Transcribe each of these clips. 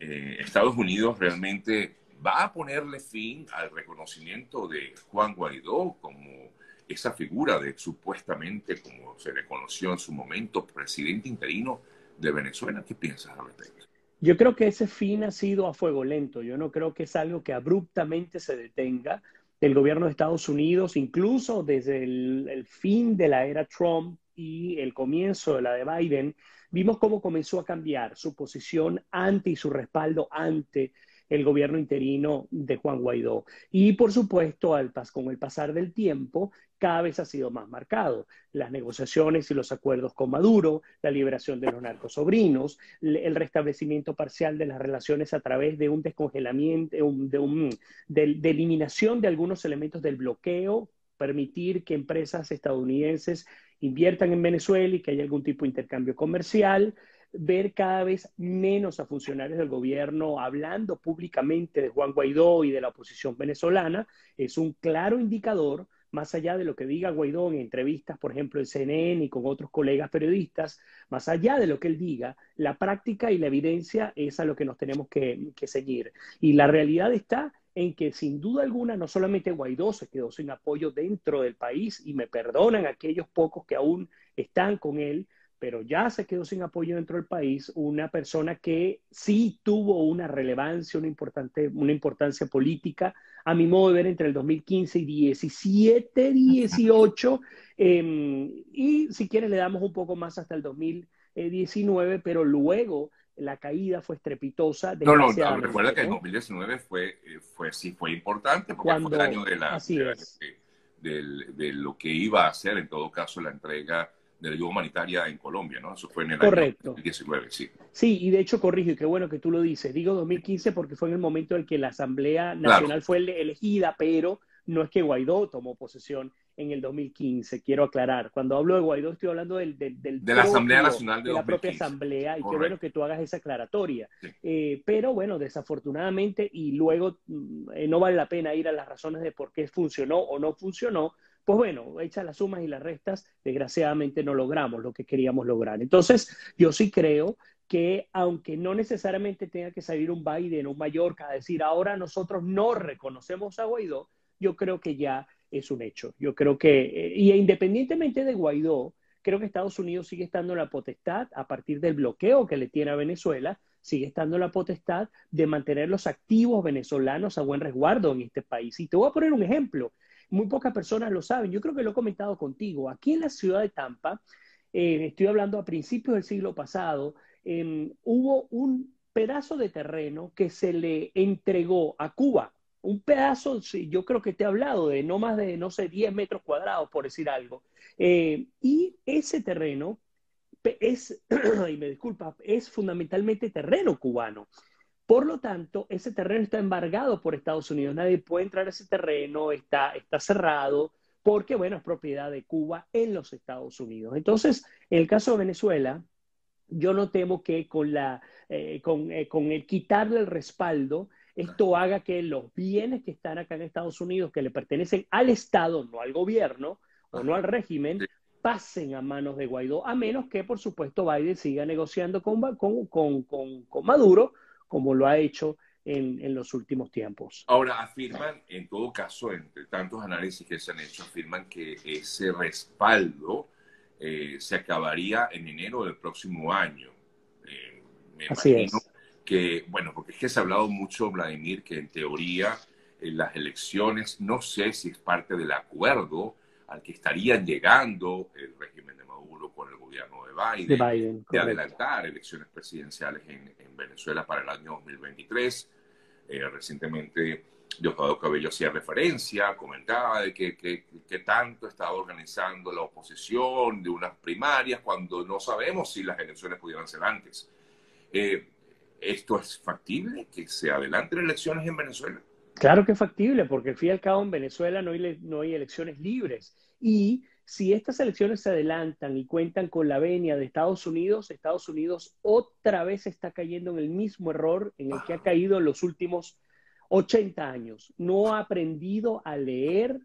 eh, Estados Unidos realmente va a ponerle fin al reconocimiento de Juan Guaidó como esa figura de supuestamente, como se le conoció en su momento, presidente interino de Venezuela. ¿Qué piensas al respecto? Yo creo que ese fin ha sido a fuego lento. Yo no creo que es algo que abruptamente se detenga del gobierno de Estados Unidos, incluso desde el, el fin de la era Trump y el comienzo de la de Biden, vimos cómo comenzó a cambiar su posición ante y su respaldo ante el gobierno interino de Juan Guaidó. Y por supuesto, al, con el pasar del tiempo, cada vez ha sido más marcado. Las negociaciones y los acuerdos con Maduro, la liberación de los narcosobrinos, el restablecimiento parcial de las relaciones a través de un descongelamiento, de, de eliminación de algunos elementos del bloqueo, permitir que empresas estadounidenses inviertan en Venezuela y que haya algún tipo de intercambio comercial, ver cada vez menos a funcionarios del gobierno hablando públicamente de Juan Guaidó y de la oposición venezolana, es un claro indicador, más allá de lo que diga Guaidó en entrevistas, por ejemplo, en CNN y con otros colegas periodistas, más allá de lo que él diga, la práctica y la evidencia es a lo que nos tenemos que, que seguir. Y la realidad está en que sin duda alguna no solamente Guaidó se quedó sin apoyo dentro del país, y me perdonan aquellos pocos que aún están con él, pero ya se quedó sin apoyo dentro del país una persona que sí tuvo una relevancia, una, importante, una importancia política, a mi modo de ver, entre el 2015 y 17, 18, em, y si quieren le damos un poco más hasta el 2019, pero luego la caída fue estrepitosa. No, no, recuerda que el 2019 fue, eh, fue, sí fue importante porque fue el año de, la, de, lo que iba a ser en todo caso la entrega de la ayuda humanitaria en Colombia, ¿no? Eso fue en el Correcto. año 2019, sí. Sí, y de hecho corrijo, y qué bueno que tú lo dices. Digo 2015 porque fue en el momento en que la Asamblea Nacional fue elegida, pero no es que Guaidó tomó posesión en el 2015, quiero aclarar. Cuando hablo de Guaidó estoy hablando del... del, de la Asamblea Nacional de, la propia Asamblea, y qué bueno que tú hagas esa aclaratoria. Eh, pero bueno, desafortunadamente, y luego mm, eh, no vale la pena ir a las razones de por qué funcionó o no funcionó, pues bueno, hechas las sumas y las restas, desgraciadamente no logramos lo que queríamos lograr. Entonces, yo sí creo que aunque no necesariamente tenga que salir un Biden o un Mallorca a decir ahora nosotros no reconocemos a Guaidó, yo creo que ya es un hecho. Yo creo que, eh, y independientemente de Guaidó, creo que Estados Unidos sigue estando en la potestad, a partir del bloqueo que le tiene a Venezuela, sigue estando en la potestad de mantener los activos venezolanos a buen resguardo en este país. Y te voy a poner un ejemplo. Muy pocas personas lo saben. Yo creo que lo he comentado contigo. Aquí en la ciudad de Tampa, eh, estoy hablando a principios del siglo pasado, em, hubo un pedazo de terreno que se le entregó a Cuba un pedazo, yo creo que te he hablado de no más de, no sé, 10 metros cuadrados, por decir algo. Eh, y ese terreno es, y me disculpa, es fundamentalmente terreno cubano. Por lo tanto, ese terreno está embargado por Estados Unidos. Nadie puede entrar a ese terreno, está, está cerrado, porque, bueno, es propiedad de Cuba en los Estados Unidos. Entonces, en el caso de Venezuela, yo no temo que con, la, eh, con, eh, con el quitarle el respaldo, esto haga que los bienes que están acá en Estados Unidos, que le pertenecen al Estado, no al gobierno o no al régimen, pasen a manos de Guaidó, a menos que, por supuesto, Biden siga negociando con, con, Maduro, como lo ha hecho en, los últimos tiempos. Ahora, afirman, en todo caso, entre tantos análisis que se han hecho, afirman que ese respaldo eh, se acabaría en enero del próximo año. Eh, Así es que, bueno, porque es que se ha hablado mucho, Vladimir, que en teoría en las elecciones, no sé si es parte del acuerdo al que estarían llegando el régimen de Maduro con el gobierno de Biden, de, adelantar elecciones presidenciales en, Venezuela para el año 2023. Eh, recientemente Diosdado Cabello hacía referencia, comentaba de que, que, tanto estaba organizando la oposición de unas primarias cuando no sabemos si las elecciones pudieran ser antes. Eh, ¿Esto es factible que se adelanten elecciones en Venezuela? Claro que es factible, porque al fin y al cabo en Venezuela no hay, no hay elecciones libres. Y si estas elecciones se adelantan y cuentan con la venia de Estados Unidos, Estados Unidos otra vez está cayendo en el mismo error en el que ha caído en los últimos 80 años. No ha aprendido a leer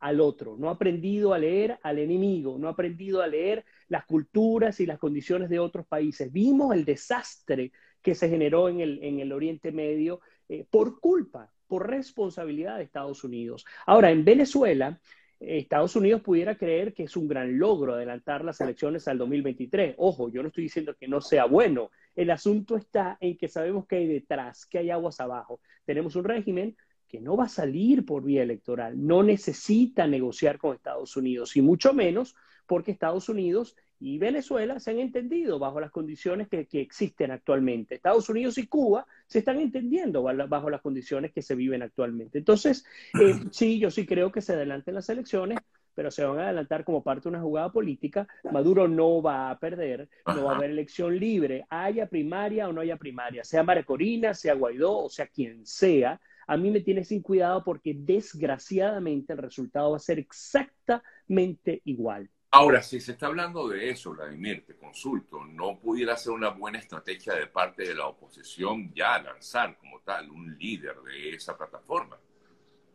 al otro, no ha aprendido a leer al enemigo, no ha aprendido a leer las culturas y las condiciones de otros países. Vimos el desastre que se generó en el, en el Oriente Medio eh, por culpa, por responsabilidad de Estados Unidos. Ahora, en Venezuela, Estados Unidos pudiera creer que es un gran logro adelantar las elecciones al 2023. Ojo, yo no estoy diciendo que no sea bueno. El asunto está en que sabemos que hay detrás, que hay aguas abajo. Tenemos un régimen que no va a salir por vía electoral, no necesita negociar con Estados Unidos y mucho menos porque Estados Unidos y Venezuela se han entendido bajo las condiciones que, existen actualmente. Estados Unidos y Cuba se están entendiendo bajo las condiciones que se viven actualmente. Entonces, eh, sí, yo sí creo que se adelanten las elecciones, pero se van a adelantar como parte de una jugada política. Maduro no va a perder, no va a haber elección libre, haya primaria o no haya primaria, sea Corina, sea Guaidó o sea quien sea a mí me tiene sin cuidado porque desgraciadamente el resultado va a ser exactamente igual. Ahora, si se está hablando de eso, Vladimir, te consulto, ¿no pudiera ser una buena estrategia de parte de la oposición ya lanzar como tal un líder de esa plataforma?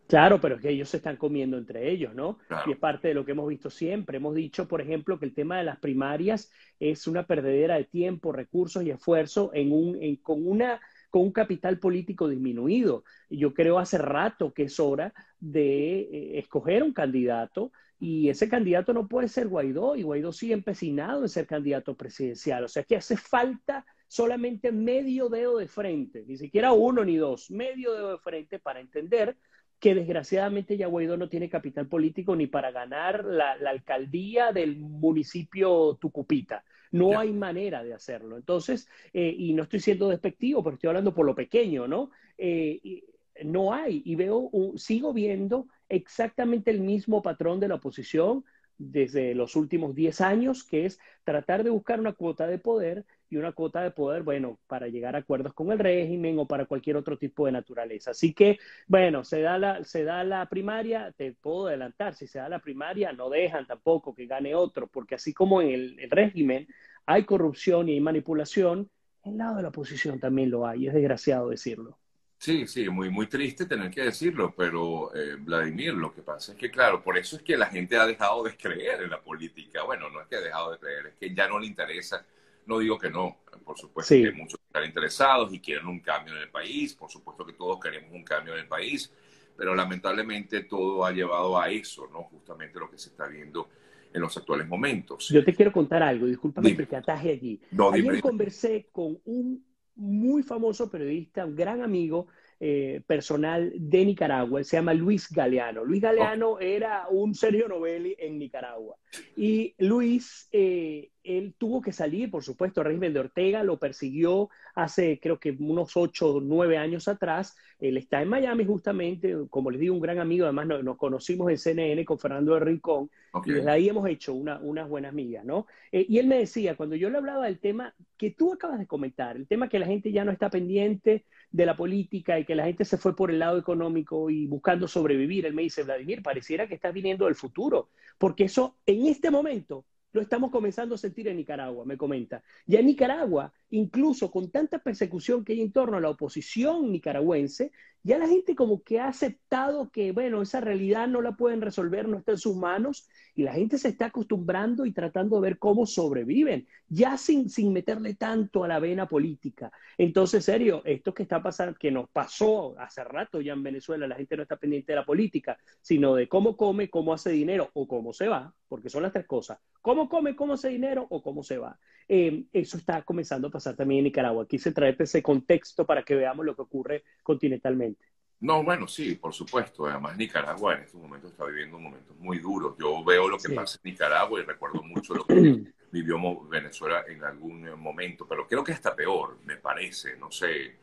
Claro, pero es que ellos se están comiendo entre ellos, ¿no? Y es parte de lo que hemos visto siempre. Hemos dicho, por ejemplo, que el tema de las primarias es una perdedera de tiempo, recursos y esfuerzo en un, con una con un capital político disminuido. Yo creo hace rato que es hora de eh, escoger un candidato y ese candidato no puede ser Guaidó y Guaidó sigue empecinado en ser candidato presidencial. O sea que hace falta solamente medio dedo de frente, ni siquiera uno ni dos, medio dedo de frente para entender que desgraciadamente ya Guaidó no tiene capital político ni para ganar la alcaldía del municipio Tucupita. No hay manera de hacerlo. Entonces, eh, y no estoy siendo despectivo, pero estoy hablando por lo pequeño, ¿no? Eh, no hay, y veo, sigo viendo exactamente el mismo patrón de la oposición desde los últimos 10 años, que es tratar de buscar una cuota de poder y una cuota de poder, bueno, para llegar a acuerdos con el régimen o para cualquier otro tipo de naturaleza. Así que, bueno, se da la, se da la primaria, te puedo adelantar, si se da la primaria, no dejan tampoco que gane otro, porque así como en el, régimen hay corrupción y hay manipulación, el lado de la oposición también lo hay, es desgraciado decirlo. Sí, sí, muy, muy triste tener que decirlo, pero eh, Vladimir, lo que pasa es que, claro, por eso es que la gente ha dejado de creer en la política. Bueno, no es que ha dejado de creer, es que ya no le interesa no digo que no, por supuesto que muchos están interesados y quieren un cambio en el país, por supuesto que todos queremos un cambio en el país, pero lamentablemente todo ha llevado a eso, ¿no? Justamente lo que se está viendo en los actuales momentos. Yo te quiero contar algo, discúlpame que te ataje allí. Ayer conversé con un muy famoso periodista, un gran amigo eh, personal de Nicaragua, se llama Luis Galeano. Luis Galeano era un Sergio Novelli en Nicaragua. Y Luis, eh, él tuvo que salir, por supuesto, el régimen de Ortega lo persiguió hace creo que unos ocho o nueve años atrás. Él está en Miami justamente, como les digo, un gran amigo, además nos, conocimos en CNN con Fernando de Rincón y desde ahí hemos hecho unas buenas migas, ¿no? Eh, y él me decía, cuando yo le hablaba del tema que tú acabas de comentar, el tema que la gente ya no está pendiente de la política y que la gente se fue por el lado económico y buscando sobrevivir, él me dice, Vladimir, pareciera que estás viniendo del futuro, porque eso en este momento lo estamos comenzando a sentir en Nicaragua, me comenta. Ya en Nicaragua, incluso con tanta persecución que hay en torno a la oposición nicaragüense, ya la gente como que ha aceptado que, bueno, esa realidad no la pueden resolver, no está en sus manos, y la gente se está acostumbrando y tratando de ver cómo sobreviven, ya sin, sin meterle tanto a la vena política. Entonces, serio, esto que está pasando, que nos pasó hace rato ya en Venezuela, la gente no está pendiente de la política, sino de cómo come, cómo hace dinero o cómo se va, porque son las tres cosas, cómo come, cómo hace dinero o cómo se va. Eh, eso está comenzando a pasar también en Nicaragua. Quise traerte ese contexto para que veamos lo que ocurre continentalmente. No, bueno, sí, por supuesto. Además, Nicaragua en estos momentos está viviendo momentos muy duros. Yo veo lo que pasa en Nicaragua y recuerdo mucho lo que vivió Venezuela en algún momento, pero creo que está peor, me parece, no sé,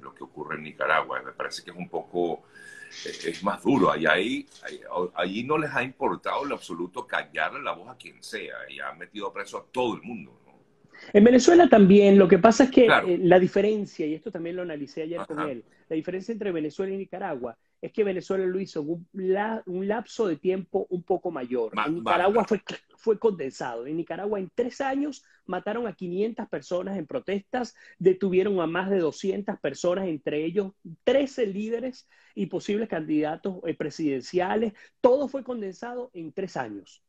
lo que ocurre en Nicaragua. Me parece que es un poco, eh, es más duro. Y ahí, ahí, no les ha importado en absoluto callarle la voz a quien sea y han metido preso a todo el mundo. En Venezuela también, lo que pasa es que eh, la diferencia, y esto también lo analicé ayer con él, la diferencia entre Venezuela y Nicaragua es que Venezuela lo hizo en un, lapso de tiempo un poco mayor. en Nicaragua fue, fue condensado. En Nicaragua en tres años mataron a 500 personas en protestas, detuvieron a más de 200 personas, entre ellos 13 líderes y posibles candidatos eh, presidenciales. Todo fue condensado en tres años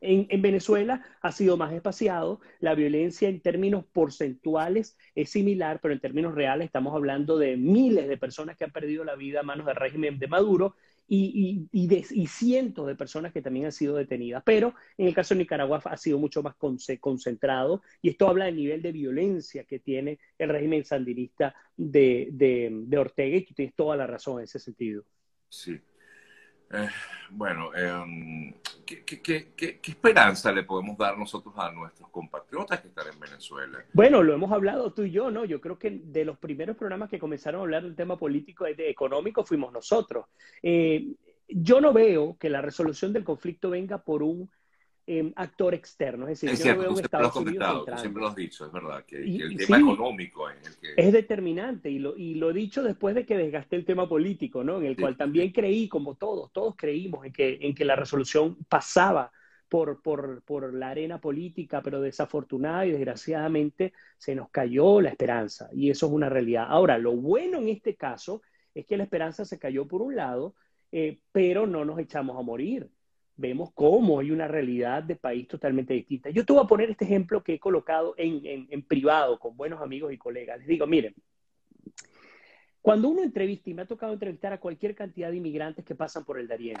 En, Venezuela ha sido más espaciado, la violencia en términos porcentuales es similar, pero en términos reales estamos hablando de miles de personas que han perdido la vida a manos del régimen de Maduro y, cientos de personas que también han sido detenidas. Pero en el caso de Nicaragua ha sido mucho más concentrado y esto habla del nivel de violencia que tiene el régimen sandinista de, de Ortega y tú tienes toda la razón en ese sentido. Sí. Eh, bueno, em, ¿qué, esperanza le podemos dar nosotros a nuestros compatriotas que están en Venezuela? Bueno, lo hemos hablado tú y yo, ¿no? Yo creo que de los primeros programas que comenzaron a hablar del tema político y de económico fuimos nosotros. Eh, yo no veo que la resolución del conflicto venga por un actor externo. Es decir, yo no veo lo siempre lo has dicho, es verdad, que, el tema económico es el que... Es determinante y lo, y lo he dicho después de que desgasté el tema político, ¿no? En el cual también creí, como todos, todos creímos en que, en que la resolución pasaba por, por, por, la arena política, pero desafortunada y desgraciadamente se nos cayó la esperanza y eso es una realidad. Ahora, lo bueno en este caso es que la esperanza se cayó por un lado, eh, pero no nos echamos a morir vemos cómo hay una realidad de país totalmente distinta. Yo te voy a poner este ejemplo que he colocado en, en, privado con buenos amigos y colegas. Les digo, miren, cuando uno entrevista, y me ha tocado entrevistar a cualquier cantidad de inmigrantes que pasan por el Darién,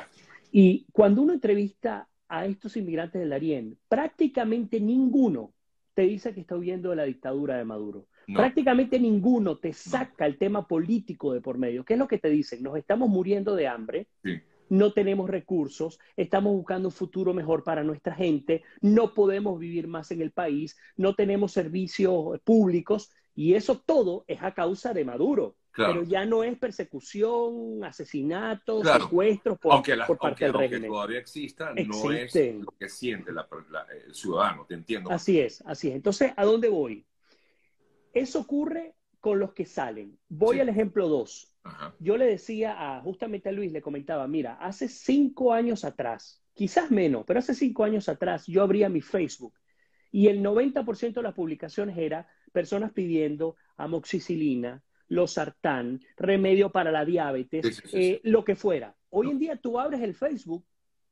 y cuando uno entrevista a estos inmigrantes del Darién, prácticamente ninguno te dice que está huyendo de la dictadura de Maduro. Prácticamente ninguno te saca el tema político de por medio. ¿Qué es lo que te dicen? Nos estamos muriendo de hambre. Sí no tenemos recursos, estamos buscando un futuro mejor para nuestra gente, no podemos vivir más en el país, no tenemos servicios públicos y eso todo es a causa de Maduro. Pero ya no es persecución, asesinatos, secuestros por, parte del régimen. todavía exista, no es lo que siente el ciudadano, te entiendo. Así es, así es. Entonces, ¿a dónde voy? Eso ocurre con los que salen. Voy al ejemplo 2. Yo le decía a, justamente a Luis, le comentaba, mira, hace cinco años atrás, quizás menos, pero hace cinco años atrás yo abría mi Facebook y el 90% de las publicaciones era personas pidiendo amoxicilina, losartán, remedio para la diabetes, eh, lo que fuera. Hoy en día tú abres el Facebook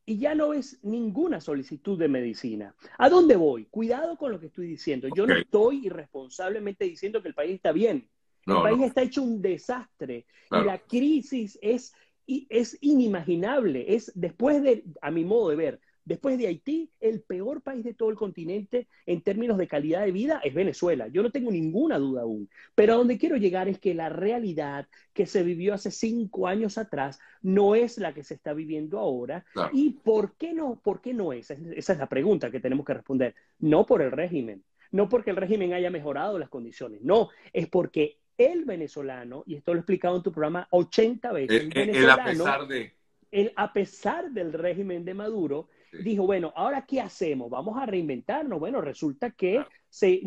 y ya no ves ninguna solicitud de medicina. ¿A dónde voy? Cuidado con lo que estoy diciendo. Yo no estoy irresponsablemente diciendo que el país está bien. El país está hecho un desastre y la crisis es, es inimaginable. Es después de, a mi modo de ver, después de Haití, el peor país de todo el continente en términos de calidad de vida es Venezuela. Yo no tengo ninguna duda aún. Pero a donde quiero llegar es que la realidad que se vivió hace cinco años atrás no es la que se está viviendo ahora. ¿Y por qué no? ¿Por qué no es? Esa es la pregunta que tenemos que responder. No por el régimen. No porque el régimen haya mejorado las condiciones, no, es porque el venezolano, y esto lo he explicado en tu programa 80 veces, el, a pesar de... a pesar del régimen de Maduro, dijo, bueno, ahora ¿qué hacemos? Vamos a reinventarnos. Bueno, resulta que se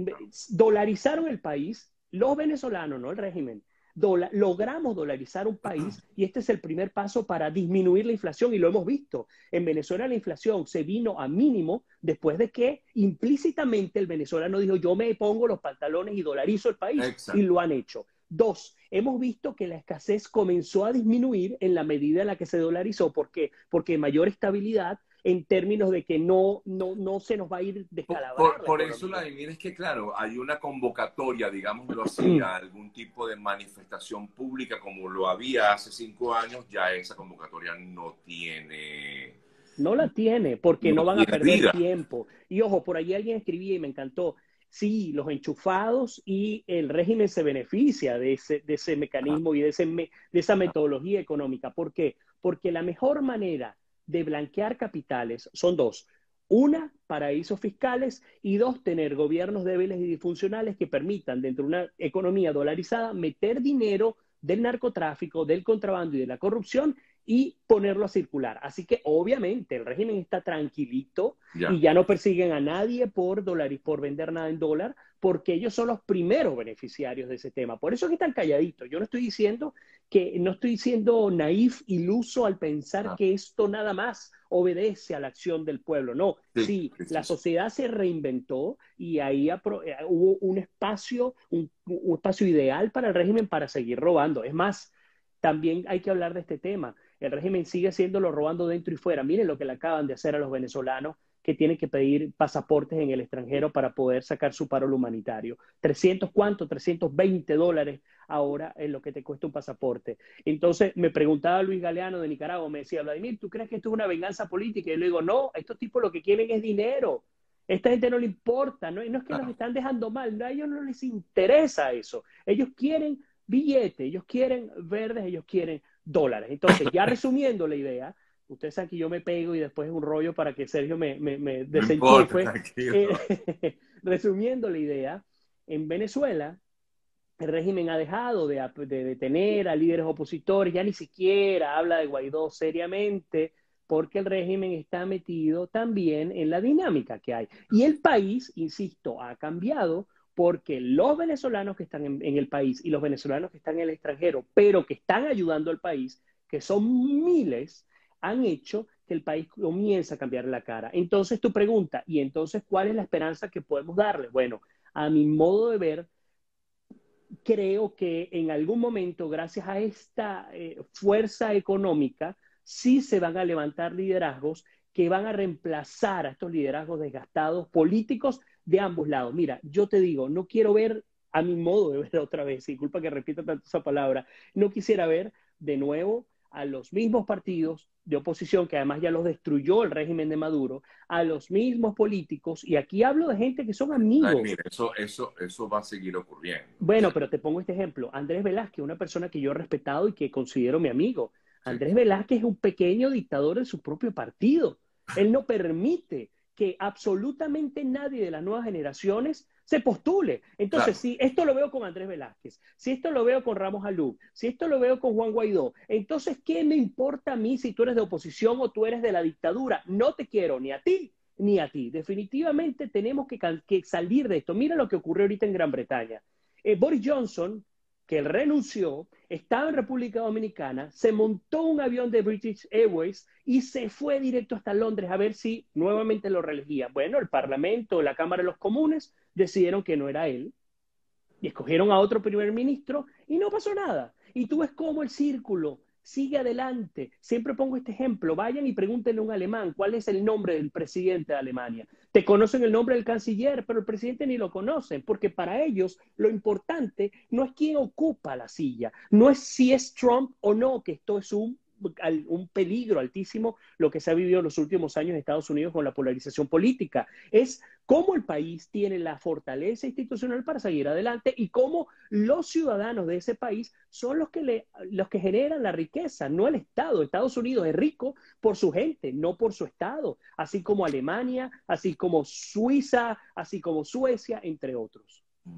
dolarizaron el país, los venezolanos, no el régimen, logramos dolarizar un país y este es el primer paso para disminuir la inflación y lo hemos visto. En Venezuela la inflación se vino a mínimo después de que implícitamente el venezolano dijo yo me pongo los pantalones y dolarizo el país y lo han hecho. Dos, hemos visto que la escasez comenzó a disminuir en la medida en la que se dolarizó. ¿Por qué? Porque mayor estabilidad en términos de que no, no, no se nos va a ir descalabrando. Por, por eso, Vladimir, es que, claro, hay una convocatoria, digámoslo así, a algún tipo de manifestación pública como lo había hace cinco años, ya esa convocatoria no tiene... No la tiene, porque no, van a perder tiempo. Y ojo, por ahí alguien escribía y me encantó, sí, los enchufados y el régimen se beneficia de ese, de ese mecanismo y de, ese, de esa metodología económica. ¿Por qué? Porque la mejor manera de blanquear capitales son dos. Una, paraísos fiscales y dos, tener gobiernos débiles y disfuncionales que permitan, dentro de una economía dolarizada, meter dinero del narcotráfico, del contrabando y de la corrupción y ponerlo a circular. Así que obviamente el régimen está tranquilito y ya no persiguen a nadie por dólar y por vender nada en dólar, porque ellos son los primeros beneficiarios de ese tema. Por eso es que están calladitos. Yo no estoy diciendo que no estoy siendo naif, iluso al pensar ah. que esto nada más obedece a la acción del pueblo. No, sí, la sociedad se reinventó y ahí eh, hubo un espacio, un espacio ideal para el régimen para seguir robando. Es más, también hay que hablar de este tema el régimen sigue haciéndolo robando dentro y fuera. Miren lo que le acaban de hacer a los venezolanos que tienen que pedir pasaportes en el extranjero para poder sacar su paro humanitario. 300 cuánto, 320 dólares ahora es lo que te cuesta un pasaporte. Entonces me preguntaba Luis Galeano de Nicaragua, me decía, Vladimir, ¿tú crees que esto es una venganza política? Y yo le digo, no, estos tipos lo que quieren es dinero. Esta gente no le importa, no, no es que los están dejando mal, a ellos no les interesa eso. Ellos quieren billetes, ellos quieren verdes, ellos quieren dólares. Entonces, ya resumiendo la idea, ustedes saben que yo me pego y después es un rollo para que Sergio me, me, me desenchufe. Eh, resumiendo la idea, en Venezuela el régimen ha dejado de, de detener a líderes opositores, ya ni siquiera habla de Guaidó seriamente, porque el régimen está metido también en la dinámica que hay. Y el país, insisto, ha cambiado porque los venezolanos que están en, el país y los venezolanos que están en el extranjero, pero que están ayudando al país, que son miles, han hecho que el país comience a cambiar la cara. Entonces tu pregunta, ¿y entonces cuál es la esperanza que podemos darle? Bueno, a mi modo de ver, creo que en algún momento, gracias a esta eh, fuerza económica, sí se van a levantar liderazgos que van a reemplazar a estos liderazgos desgastados políticos de ambos lados. Mira, yo te digo, no quiero ver a mi modo de ver otra vez, y culpa que repita tanto esa palabra, no quisiera ver de nuevo a los mismos partidos de oposición, que además ya los destruyó el régimen de Maduro, a los mismos políticos, y aquí hablo de gente que son amigos. mira, eso, eso, eso va a seguir ocurriendo. Bueno, pero te pongo este ejemplo. Andrés Velázquez, una persona que yo he respetado y que considero mi amigo. Andrés Velázquez es un pequeño dictador de su propio partido. Él no permite que absolutamente nadie de las nuevas generaciones se postule. Entonces, si esto lo veo con Andrés Velázquez, si esto lo veo con Ramos Alú, si esto lo veo con Juan Guaidó, entonces, ¿qué me importa a mí si tú eres de oposición o tú eres de la dictadura? No te quiero ni a ti ni a ti. Definitivamente tenemos que, salir de esto. Mira lo que ocurrió ahorita en Gran Bretaña. Eh, Boris Johnson que renunció, estaba en República Dominicana, se montó un avión de British Airways y se fue directo hasta Londres a ver si nuevamente lo reelegía. Bueno, el Parlamento, la Cámara de los Comunes decidieron que no era él y escogieron a otro primer ministro y no pasó nada. Y tú ves cómo el círculo sigue adelante. Siempre pongo este ejemplo. Vayan y pregúntenle a un alemán cuál es el nombre del presidente de Alemania. Te conocen el nombre del canciller, pero el presidente ni lo conocen, porque para ellos lo importante no es quién ocupa la silla, no es si es Trump o no, que esto es un un peligro altísimo lo que se ha vivido en los últimos años en Estados Unidos con la polarización política. Es cómo el país tiene la fortaleza institucional para seguir adelante y cómo los ciudadanos de ese país son los que, le, los que generan la riqueza, no el Estado. Estados Unidos es rico por su gente, no por su Estado, así como Alemania, así como Suiza, así como Suecia, entre otros.